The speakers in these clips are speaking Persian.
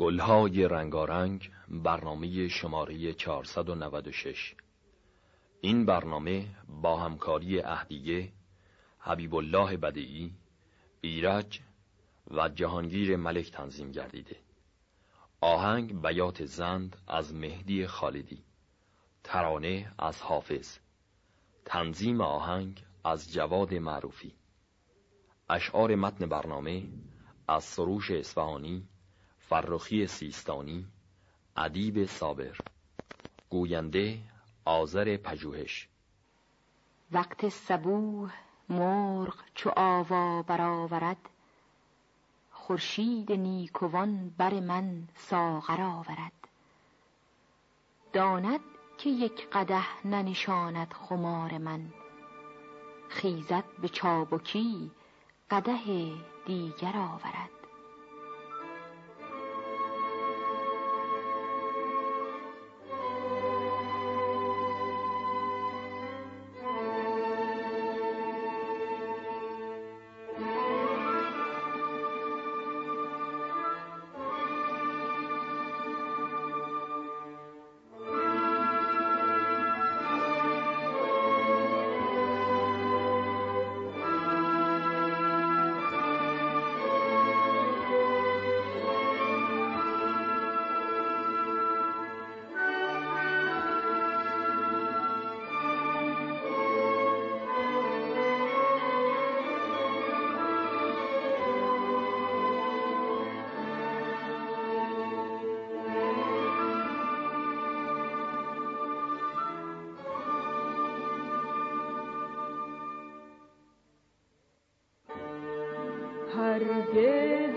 گلهای رنگارنگ برنامه شماره 496 این برنامه با همکاری اهدیه حبیب الله بدعی ایرج و جهانگیر ملک تنظیم گردیده. آهنگ بیات زند از مهدی خالدی. ترانه از حافظ. تنظیم آهنگ از جواد معروفی. اشعار متن برنامه از سروش اصفهانی فرخی سیستانی ادیب صابر. گوینده آذر پژوهش. وقت صبوح مرغ چو آوا برآورد خورشید نیکوان بر من ساغر آورد. داند که یک قده ننشاند خمار من. خیزد به چابکی قده دیگر آورد. هرگز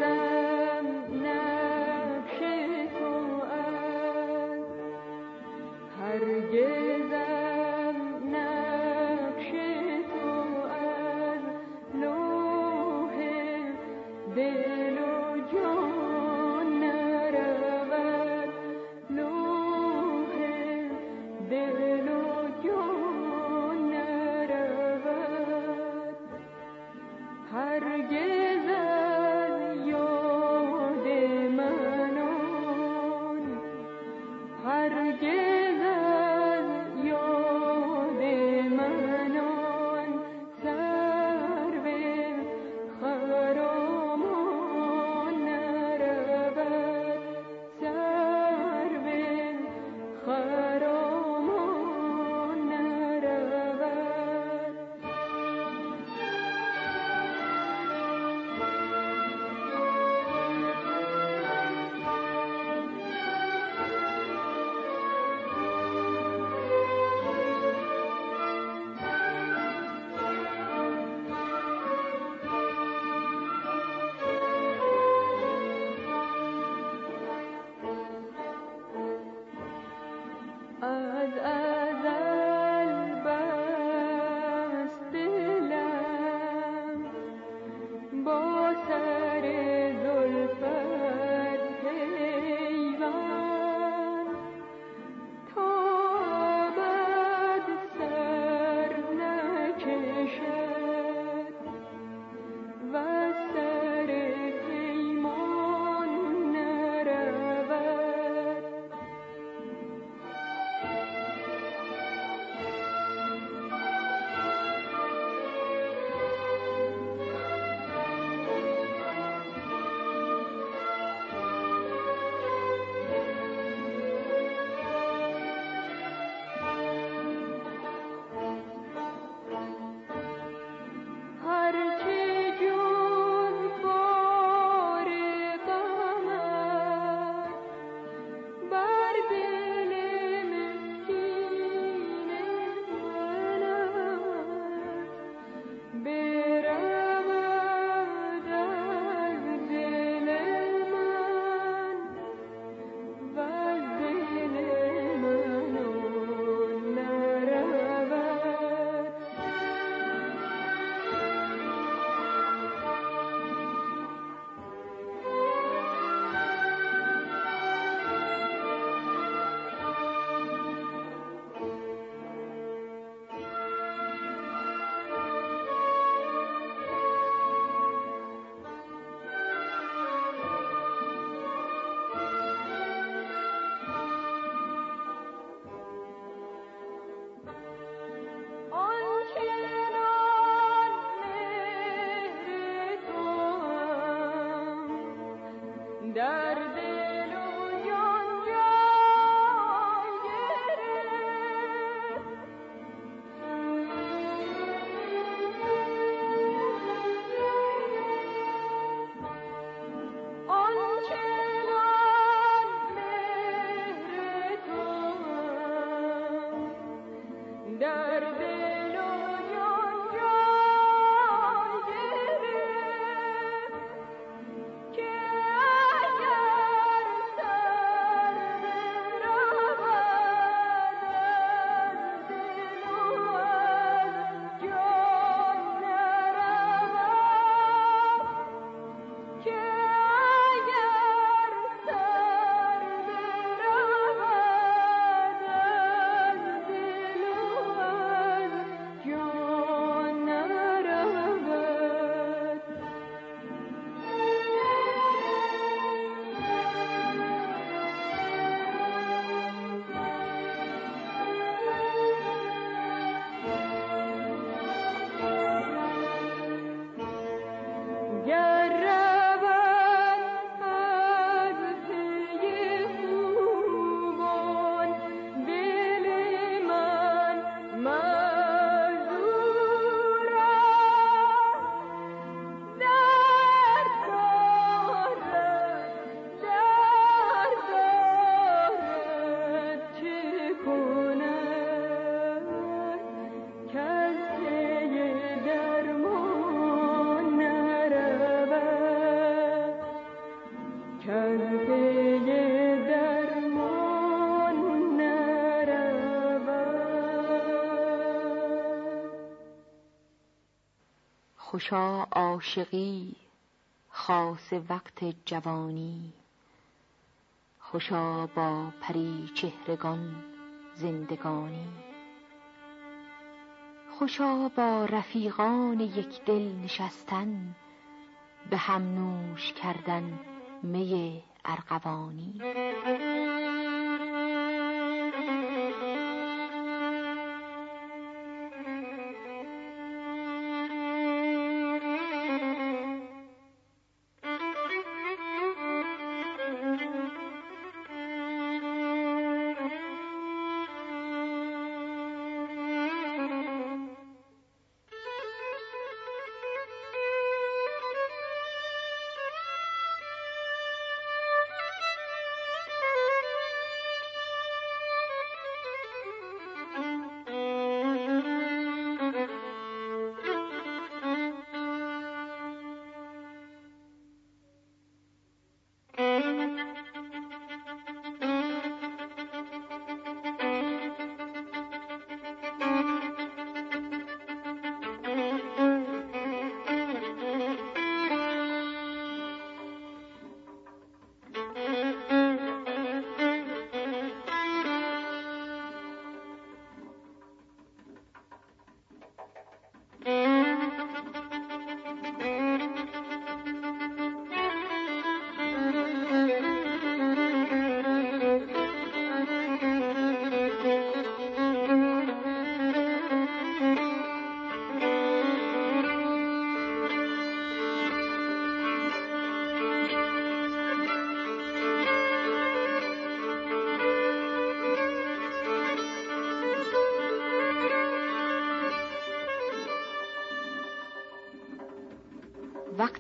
خوشا عاشقی خاص وقت جوانی. خوشا با پری چهرگان زندگانی. خوشا با رفیقان یک دل نشستن به هم نوش کردن می ارغوانی.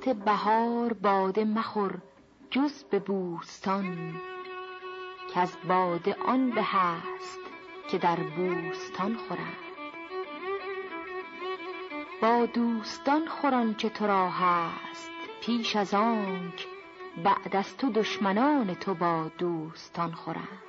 وقت بهار باده مخور جز به بوستان که از باده آن به هست که در بوستان خورد. با دوستان خوران چه تو را هست پیش از آنک بعد از تو دشمنان تو با دوستان خورند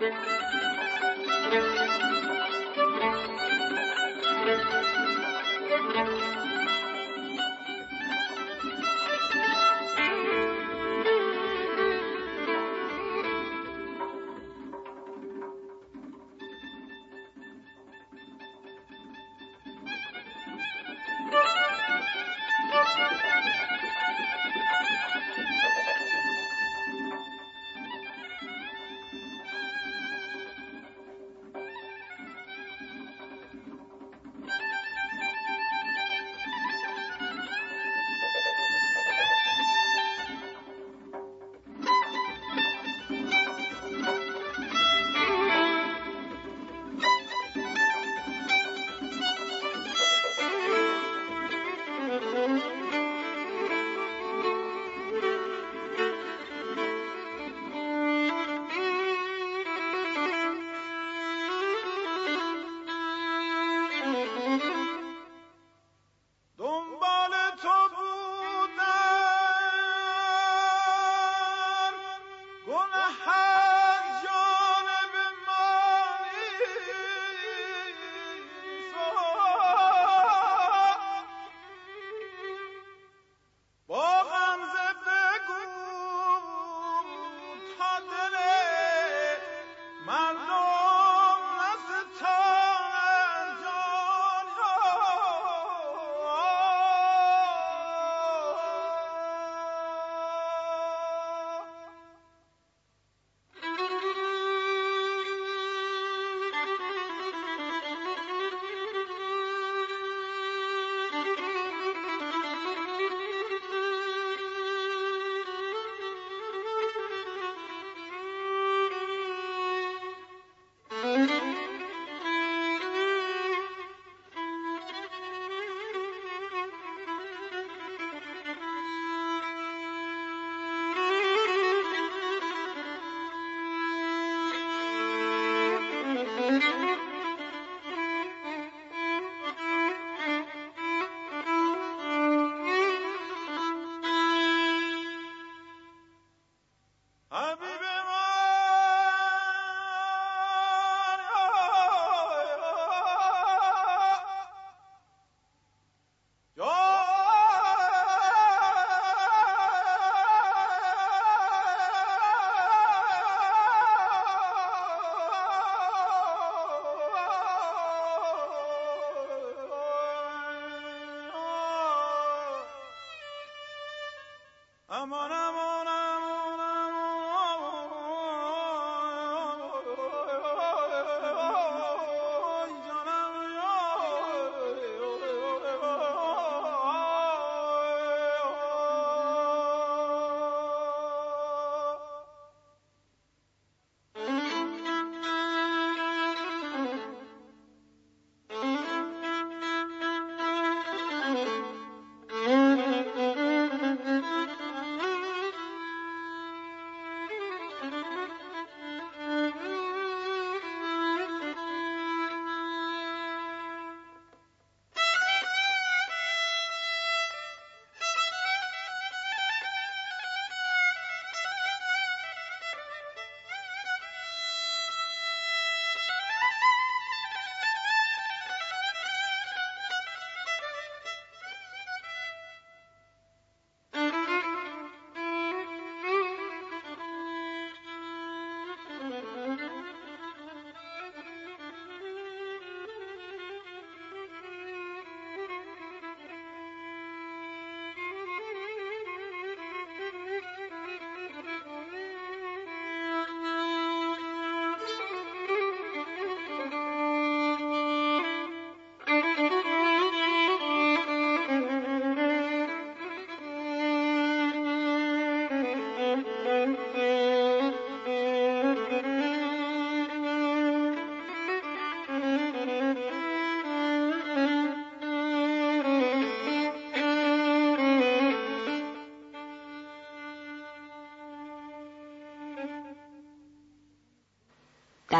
Müzik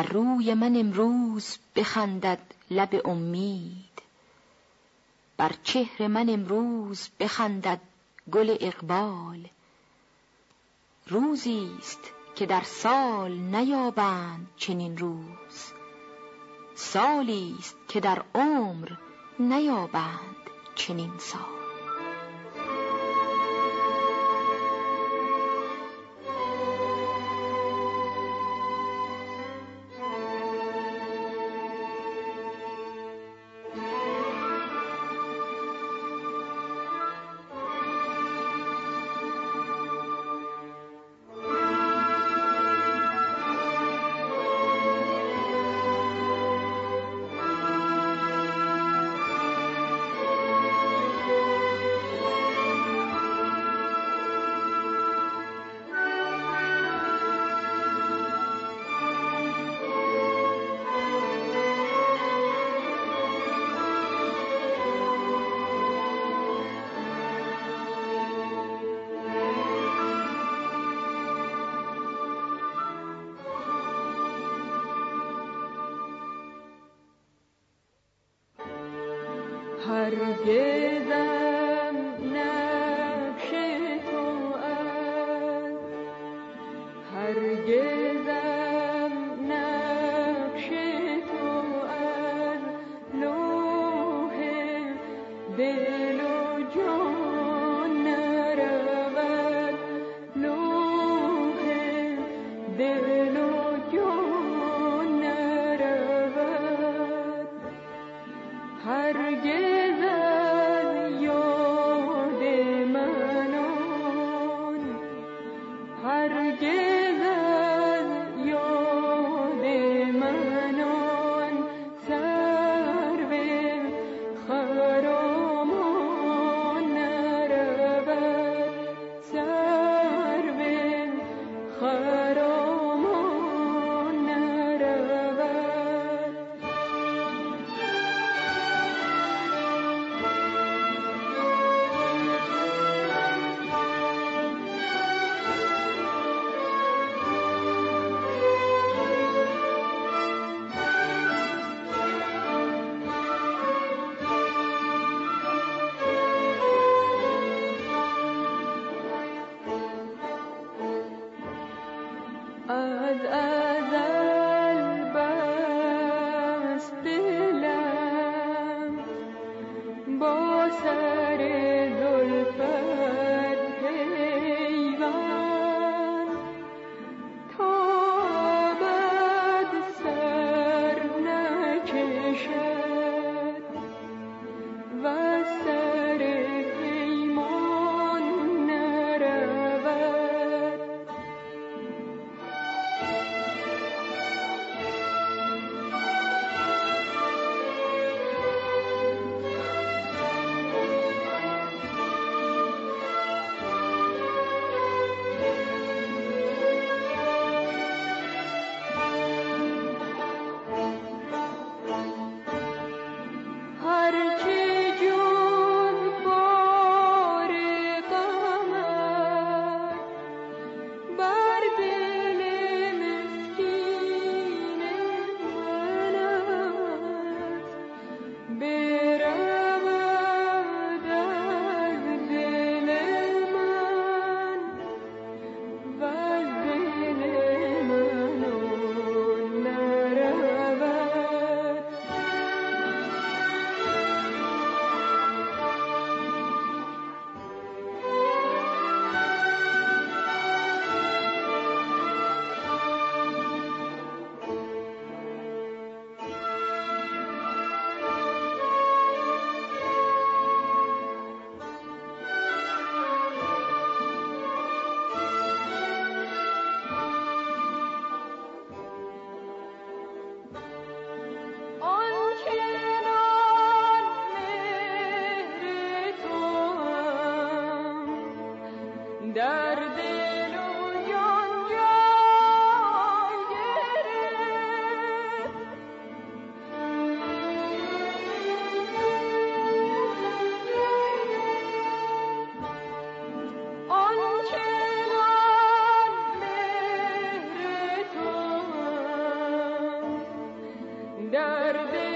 در روی من امروز بخندد لب امید. بر چهر من امروز بخندد گل اقبال. روزی است که در سال نیابند چنین روز. سالی است که در عمر نیابند چنین سال. درد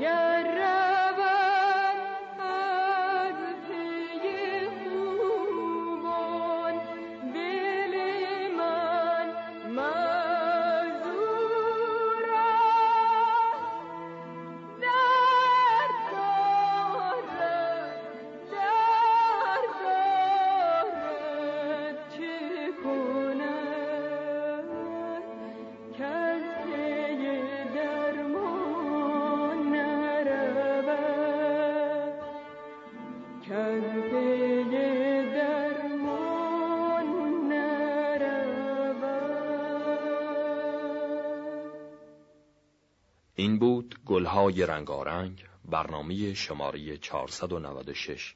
jar بود گلهای رنگارنگ برنامه شماره 496